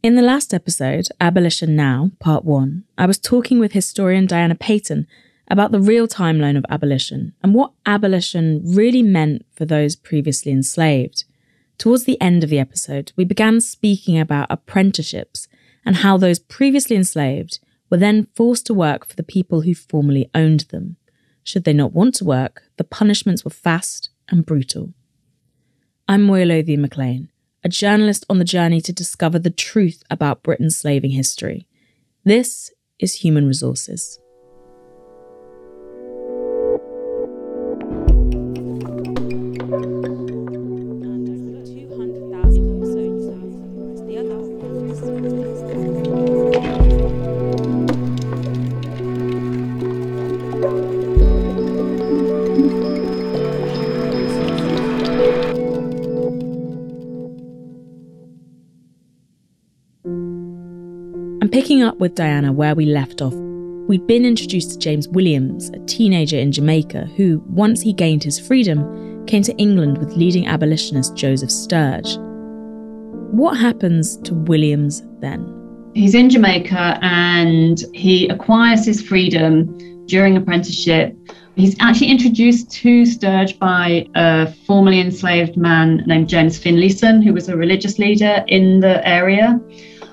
In the last episode, Abolition Now, Part 1, I was talking with historian Diana Paton about the real timeline of abolition and what abolition really meant for those previously enslaved. Towards the end of the episode, we began speaking about apprenticeships and how those previously enslaved were then forced to work for the people who formerly owned them. Should they not want to work, the punishments were fast and brutal. I'm Moya Lothian McLean, a journalist on the journey to discover the truth about Britain's slaving history. This is Human Resources. Picking up with Diana where we left off, we'd been introduced to James Williams, a teenager in Jamaica who, once he gained his freedom, came to England with leading abolitionist Joseph Sturge. What happens to Williams then? He's in Jamaica and he acquires his freedom during apprenticeship. He's actually introduced to Sturge by a formerly enslaved man named James Finlayson, who was a religious leader in the area.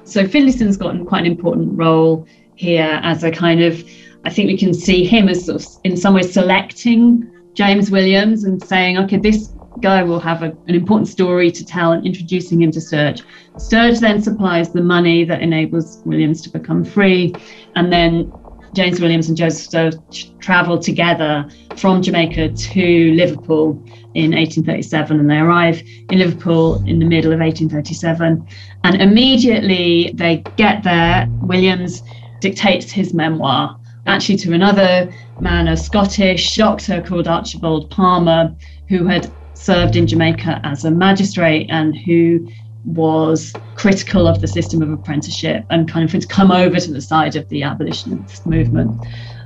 So Finlayson's got quite an important role here as a kind of, I think we can see him as sort of in some ways selecting James Williams and saying, okay, this guy will have a, an important story to tell and introducing him to Sturge. Sturge then supplies the money that enables Williams to become free. And then James Williams and Joseph Sturge travel together from Jamaica to Liverpool in 1837, and they arrive in Liverpool in the middle of 1837. And immediately they get there, Williams dictates his memoir, actually to another man, a Scottish doctor called Archibald Palmer, who had served in Jamaica as a magistrate and who was critical of the system of apprenticeship and kind of had come over to the side of the abolitionist movement.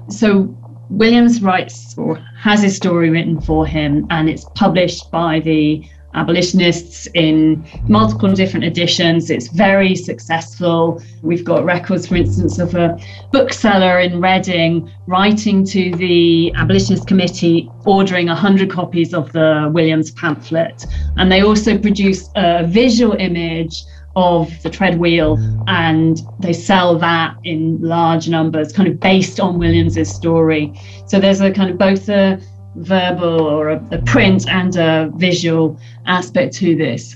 So Williams writes or has his story written for him, and it's published by the abolitionists in multiple different editions. It's very successful. We've got records, for instance, of a bookseller in Reading writing to the abolitionist committee, ordering 100 copies of the Williams pamphlet. And they also produce a visual image of the tread wheel and they sell that in large numbers kind of based on williams's story so there's a kind of both a verbal or a, a print and a visual aspect to this.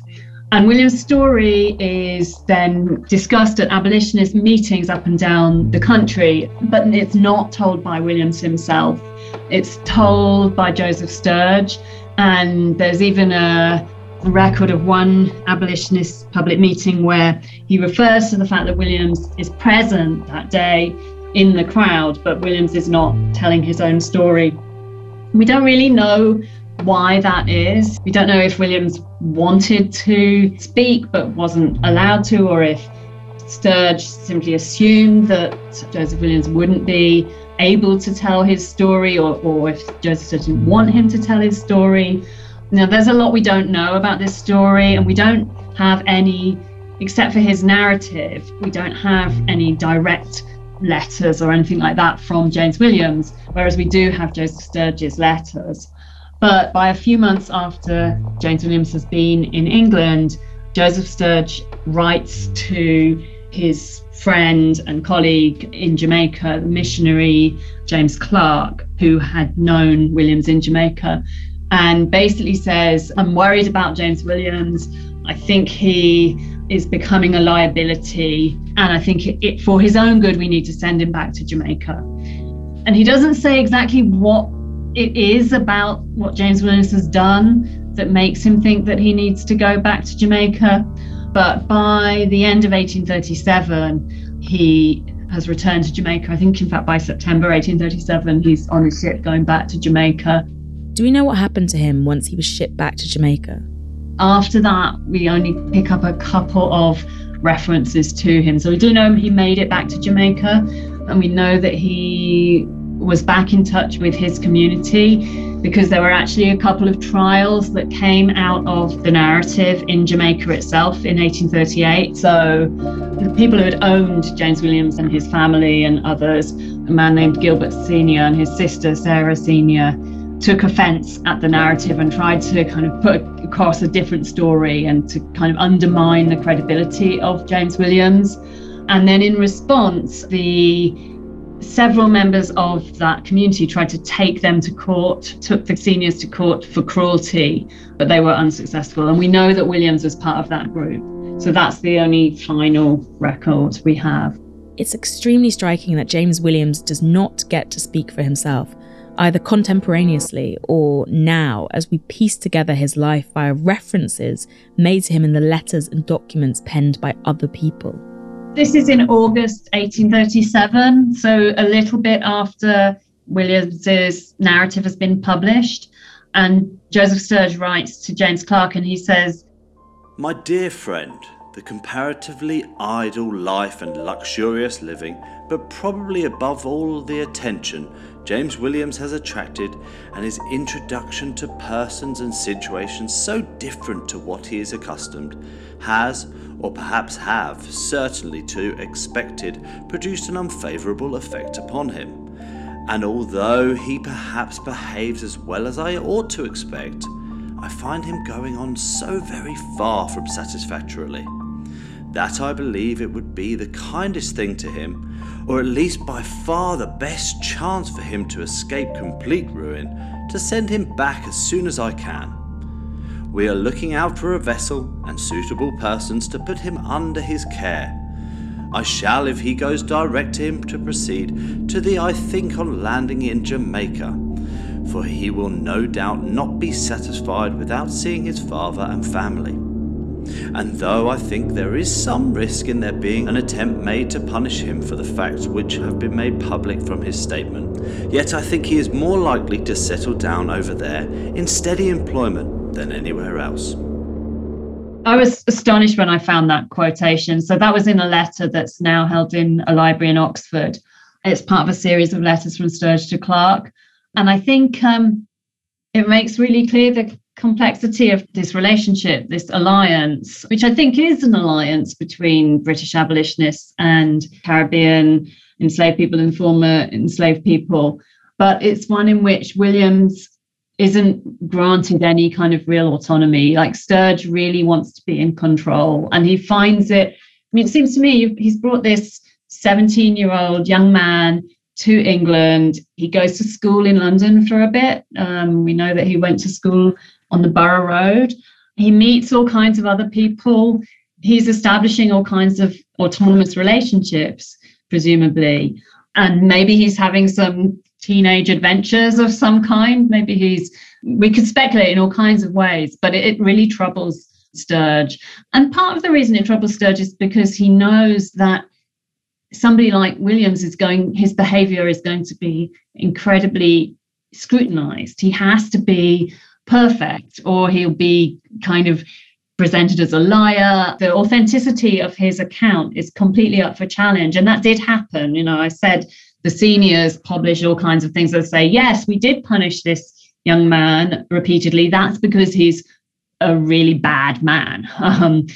And William's story is then discussed at abolitionist meetings up and down the country, but it's not told by Williams himself. It's told by Joseph Sturge, and there's even a record of one abolitionist public meeting where he refers to the fact that Williams is present that day in the crowd, but Williams is not telling his own story. We don't really know why that is. We don't know if Williams wanted to speak but wasn't allowed to, or if Sturge simply assumed that Joseph Williams wouldn't be able to tell his story, or, or if Joseph Sturge didn't want him to tell his story. Now, there's a lot we don't know about this story, and we don't have any, except for his narrative, we don't have any direct letters or anything like that from James Williams, whereas we do have Joseph Sturge's letters. But by a few months after James Williams has been in England, Joseph Sturge writes to his friend and colleague in Jamaica, the missionary James Clark, who had known Williams in Jamaica, and basically says, I'm worried about James Williams. I think he is becoming a liability. And I think it, it, for his own good, we need to send him back to Jamaica. And he doesn't say exactly what it is about what James Williams has done that makes him think that he needs to go back to Jamaica. But by the end of 1837, he has returned to Jamaica. I think, in fact, by September 1837, he's on a ship going back to Jamaica. Do we know what happened to him once he was shipped back to Jamaica? After that, we only pick up a couple of references to him. So we do know he made it back to Jamaica, and we know that he was back in touch with his community because there were actually a couple of trials that came out of the narrative in Jamaica itself in 1838. So the people who had owned James Williams and his family and others, a man named Gilbert Senior and his sister Sarah Senior, took offense at the narrative and tried to kind of put across a different story and to kind of undermine the credibility of James Williams. And then in response, the several members of that community tried to take them to court, took the seniors to court for cruelty, but they were unsuccessful. And we know that Williams was part of that group. So that's the only final record we have. It's extremely striking that James Williams does not get to speak for himself, either contemporaneously or now, as we piece together his life via references made to him in the letters and documents penned by other people. This is in August 1837, so a little bit after Williams's narrative has been published. And Joseph Sturge writes to James Clark and he says, My dear friend, the comparatively idle life and luxurious living, but probably above all the attention James Williams has attracted, and his introduction to persons and situations so different to what he is accustomed, has, or perhaps have, certainly to expected, produced an unfavourable effect upon him. And although he perhaps behaves as well as I ought to expect, I find him going on so very far from satisfactorily that I believe it would be the kindest thing to him or at least by far the best chance for him to escape complete ruin, to send him back as soon as I can. We are looking out for a vessel and suitable persons to put him under his care. I shall, if he goes direct him, to proceed to the I think on landing in Jamaica, for he will no doubt not be satisfied without seeing his father and family. And though I think there is some risk in there being an attempt made to punish him for the facts which have been made public from his statement, yet I think he is more likely to settle down over there in steady employment than anywhere else. I was astonished when I found that quotation. So that was in a letter that's now held in a library in Oxford. It's part of a series of letters from Sturge to Clark. And I think um, it makes really clear the complexity of this relationship, this alliance, which I think is an alliance between British abolitionists and Caribbean enslaved people and former enslaved people. But it's one in which Williams isn't granted any kind of real autonomy. Like Sturge really wants to be in control and he finds it. I mean, it seems to me he's brought this 17 year old young man to England. He goes to school in London for a bit. Um, we know that he went to school on the Borough Road. He meets all kinds of other people. He's establishing all kinds of autonomous relationships, presumably. And maybe he's having some teenage adventures of some kind. Maybe he's, we could speculate in all kinds of ways, but it, it really troubles Sturge. And part of the reason it troubles Sturge is because he knows that somebody like Williams is going, his behavior is going to be incredibly scrutinized. He has to be perfect or he'll be kind of presented as a liar. The authenticity of his account is completely up for challenge. And that did happen. You know, I said the seniors published all kinds of things that say, yes, we did punish this young man repeatedly. That's because he's a really bad man. Um,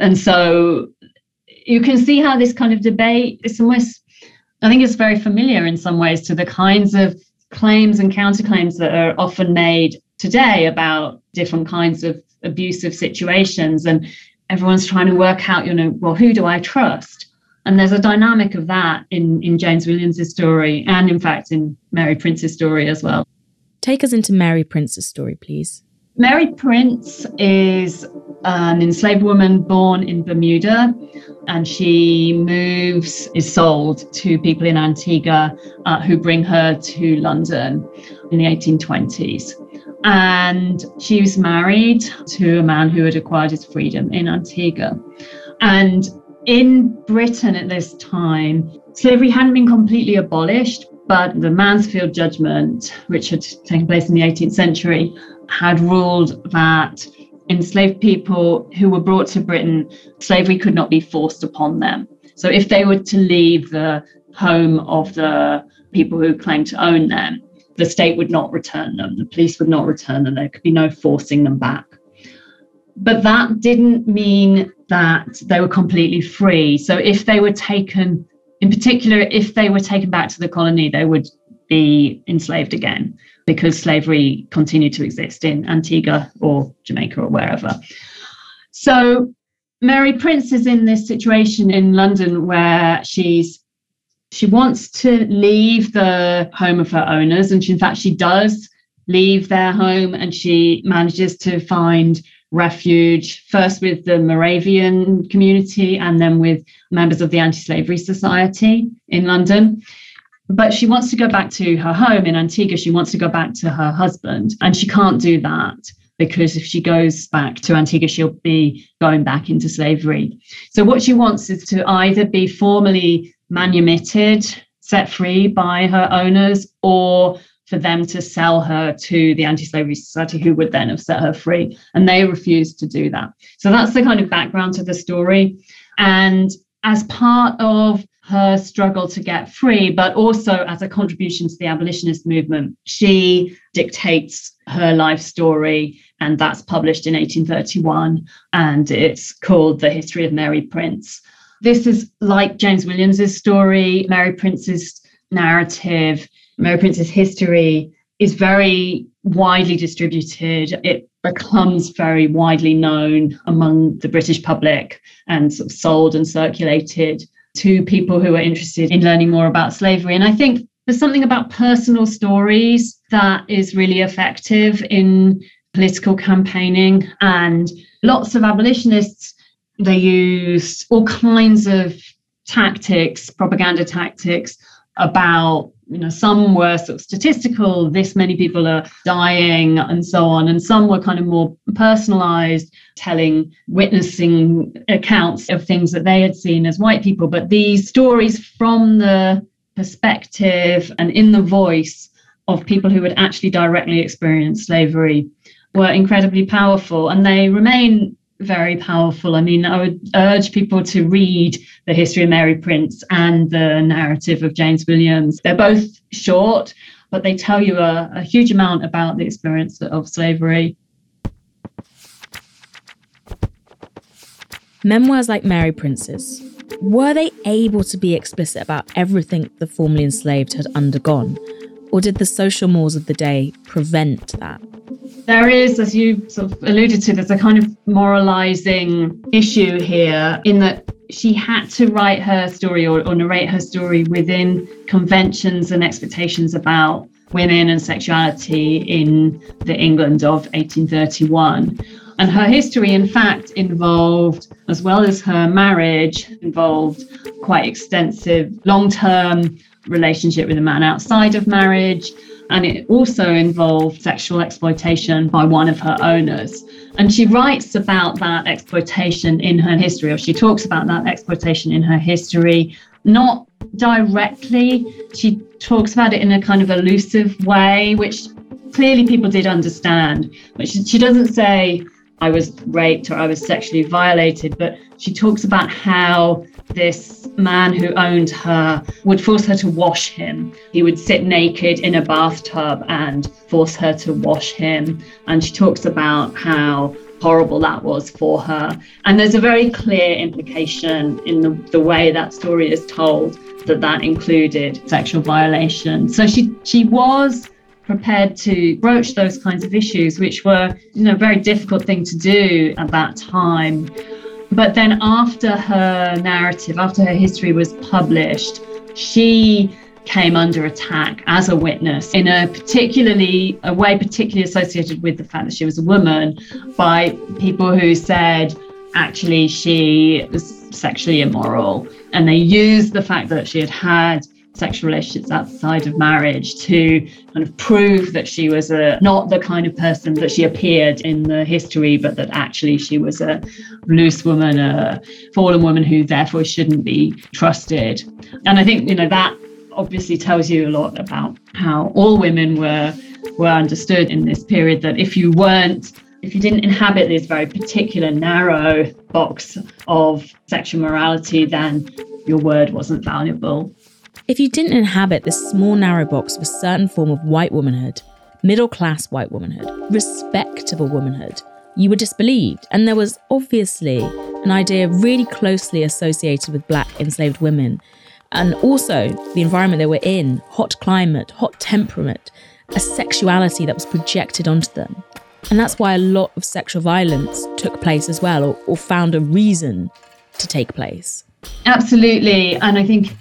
and so you can see how this kind of debate is almost, I think it's very familiar in some ways to the kinds of claims and counterclaims that are often made today about different kinds of abusive situations and everyone's trying to work out you know well who do i trust? And there's a dynamic of that in in james williams's story and in fact in mary prince's story as well. Take us into mary prince's story please. Mary prince is an enslaved woman born in bermuda and she moves is sold to people in antigua uh, who bring her to london in the 1820s and she was married to a man who had acquired his freedom in Antigua. And in Britain at this time, slavery hadn't been completely abolished, but the Mansfield judgment, which had taken place in the 18th century, had ruled that enslaved people who were brought to Britain, slavery could not be forced upon them. So if they were to leave the home of the people who claimed to own them, the state would not return them, the police would not return them, there could be no forcing them back. But that didn't mean that they were completely free. So if they were taken, in particular, if they were taken back to the colony, they would be enslaved again because slavery continued to exist in Antigua or Jamaica or wherever. So Mary Prince is in this situation in London where she's she wants to leave the home of her owners, and she, in fact she does leave their home, and she manages to find refuge first with the Moravian community and then with members of the Anti-Slavery Society in London but she wants to go back to her home in Antigua. She wants to go back to her husband, and she can't do that because if she goes back to Antigua, she'll be going back into slavery. So, what she wants is to either be formally manumitted, set free by her owners, or for them to sell her to the anti slavery society, who would then have set her free. And they refused to do that. So, that's the kind of background to the story. And as part of her struggle to get free, but also as a contribution to the abolitionist movement. She dictates her life story, and that's published in 1831, and it's called The History of Mary Prince. This is like James Williams's story, Mary Prince's narrative, Mary Prince's history is very widely distributed. It becomes very widely known among the British public and sort of sold and circulated to people who are interested in learning more about slavery. And I think there's something about personal stories that is really effective in political campaigning. And lots of abolitionists, they used all kinds of tactics, propaganda tactics about you know some were sort of statistical this many people are dying and so on and some were kind of more personalized telling witnessing accounts of things that they had seen as white people. But these stories from the perspective and in the voice of people who had actually directly experienced slavery were incredibly powerful and they remain very powerful. I mean, I would urge people to read The History of Mary Prince and the narrative of James Williams. They're both short, but they tell you a, a huge amount about the experience of slavery. Memoirs like Mary Prince's, were they able to be explicit about everything the formerly enslaved had undergone? Or did the social mores of the day prevent that? There is, as you sort of alluded to, there's a kind of moralizing issue here in that she had to write her story or, or narrate her story within conventions and expectations about women and sexuality in the England of 1831. And her history, in fact, involved, as well as her marriage, involved quite extensive long term relationship with a man outside of marriage and it also involved sexual exploitation by one of her owners. And she writes about that exploitation in her history, or she talks about that exploitation in her history, not directly. She talks about it in a kind of elusive way, which clearly people did understand. But she, she doesn't say, I was raped or I was sexually violated, but she talks about how this man who owned her would force her to wash him. He would sit naked in a bathtub and force her to wash him. And she talks about how horrible that was for her. And there's a very clear implication in the, the way that story is told that that included sexual violation. So she she was prepared to broach those kinds of issues, which were you know a very difficult thing to do at that time. But then after her narrative, after her history was published, she came under attack as a witness in a particularly a way particularly associated with the fact that she was a woman by people who said actually she was sexually immoral. And they used the fact that she had had sexual relationships outside of marriage to kind of prove that she was a not the kind of person that she appeared in the history, but that actually she was a loose woman, a fallen woman who therefore shouldn't be trusted. And I think you know that obviously tells you a lot about how all women were were understood in this period. That if you weren't if you didn't inhabit this very particular narrow box of sexual morality, then your word wasn't valuable. If you didn't inhabit this small narrow box of a certain form of white womanhood, middle class white womanhood, respectable womanhood, you were disbelieved, and there was obviously an idea really closely associated with black enslaved women, and also the environment they were in hot climate, hot temperament, a sexuality that was projected onto them. And that's why a lot of sexual violence took place as well, or, or found a reason to take place. Absolutely. And I think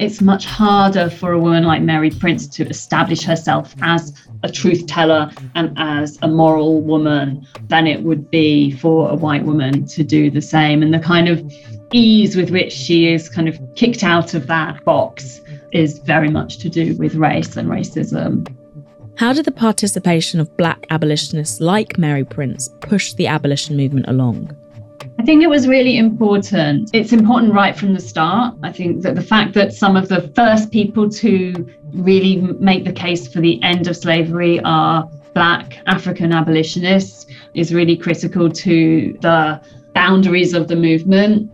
it's much harder for a woman like Mary Prince to establish herself as a truth teller and as a moral woman than it would be for a white woman to do the same. And the kind of ease with which she is kind of kicked out of that box is very much to do with race and racism. How did the participation of black abolitionists like Mary Prince push the abolition movement along? I think it was really important. It's important right from the start. I think that the fact that some of the first people to really make the case for the end of slavery are Black African abolitionists is really critical to the boundaries of the movement.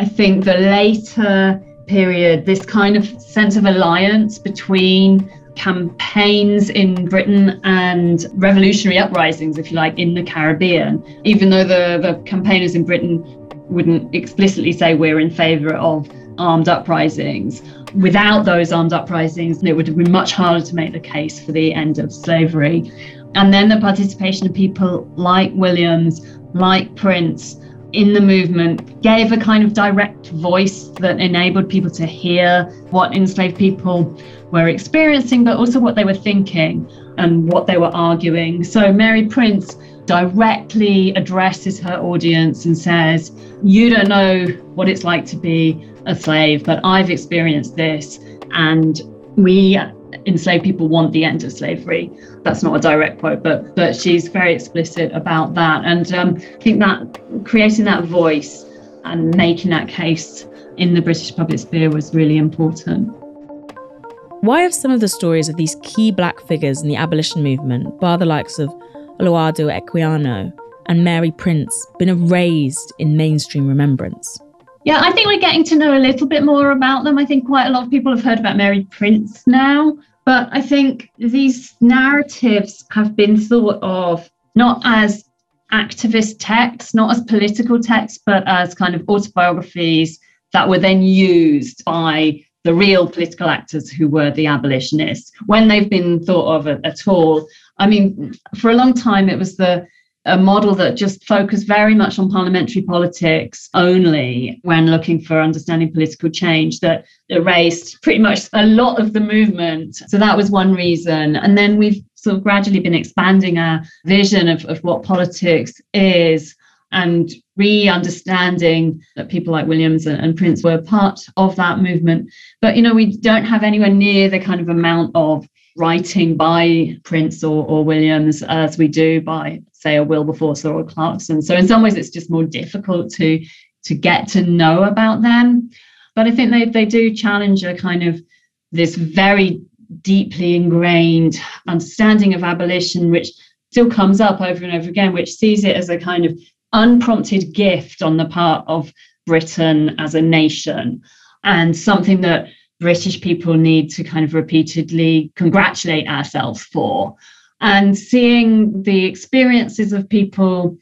I think the later period, this kind of sense of alliance between campaigns in Britain and revolutionary uprisings, if you like, in the Caribbean, even though the, the campaigners in Britain wouldn't explicitly say we're in favour of armed uprisings. Without those armed uprisings, it would have been much harder to make the case for the end of slavery. And then the participation of people like Williams, like Prince, in the movement gave a kind of direct voice that enabled people to hear what enslaved people were experiencing, but also what they were thinking and what they were arguing. So Mary Prince directly addresses her audience and says, You don't know what it's like to be a slave, but I've experienced this. And we enslaved people want the end of slavery. That's not a direct quote, but but she's very explicit about that. And um, I think that creating that voice and making that case in the British public sphere was really important. Why have some of the stories of these key black figures in the abolition movement, bar the likes of Olaudah Equiano and Mary Prince, been erased in mainstream remembrance? Yeah, I think we're getting to know a little bit more about them. I think quite a lot of people have heard about Mary Prince now, but I think these narratives have been thought of not as activist texts, not as political texts, but as kind of autobiographies that were then used by the real political actors who were the abolitionists when they've been thought of at, at all. I mean, for a long time, it was the a model that just focused very much on parliamentary politics only when looking for understanding political change that erased pretty much a lot of the movement. So that was one reason. And then we've sort of gradually been expanding our vision of, of what politics is and re-understanding that people like Williams and, and Prince were part of that movement. But you know, we don't have anywhere near the kind of amount of writing by Prince or, or Williams as we do by, say, a Wilberforce or a Clarkson. So in some ways, it's just more difficult to to get to know about them. But I think they they do challenge a kind of this very deeply ingrained understanding of abolition, which still comes up over and over again, which sees it as a kind of unprompted gift on the part of Britain as a nation and something that British people need to kind of repeatedly congratulate ourselves for. And seeing the experiences of people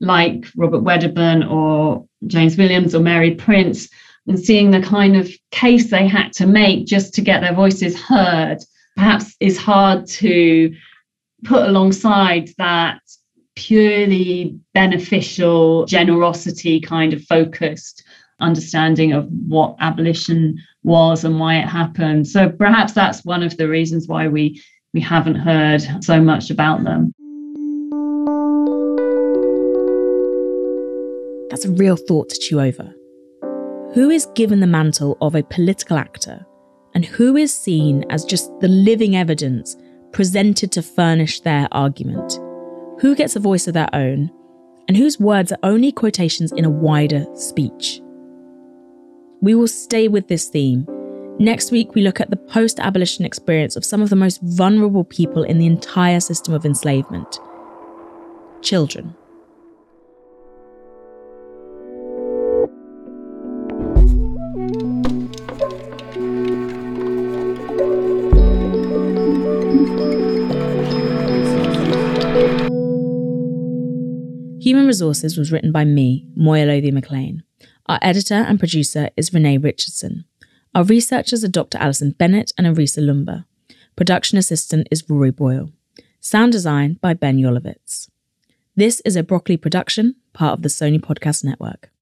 like Robert Wedderburn or James Williams or Mary Prince, and seeing the kind of case they had to make just to get their voices heard, perhaps is hard to put alongside that purely beneficial generosity kind of focused understanding of what abolition was and why it happened. So perhaps that's one of the reasons why we we haven't heard so much about them. That's a real thought to chew over. Who is given the mantle of a political actor and who is seen as just the living evidence presented to furnish their argument? Who gets a voice of their own and whose words are only quotations in a wider speech? We will stay with this theme. Next week, we look at the post abolition experience of some of the most vulnerable people in the entire system of enslavement children. Resources was written by me, Moya Lothian McLean. Our editor and producer is Renee Richardson. Our researchers are Dr. Alison Bennett and Arisa Lumba. Production assistant is Rory Boyle. Sound design by Ben Yolovitz. This is a Broccoli production, part of the Sony Podcast Network.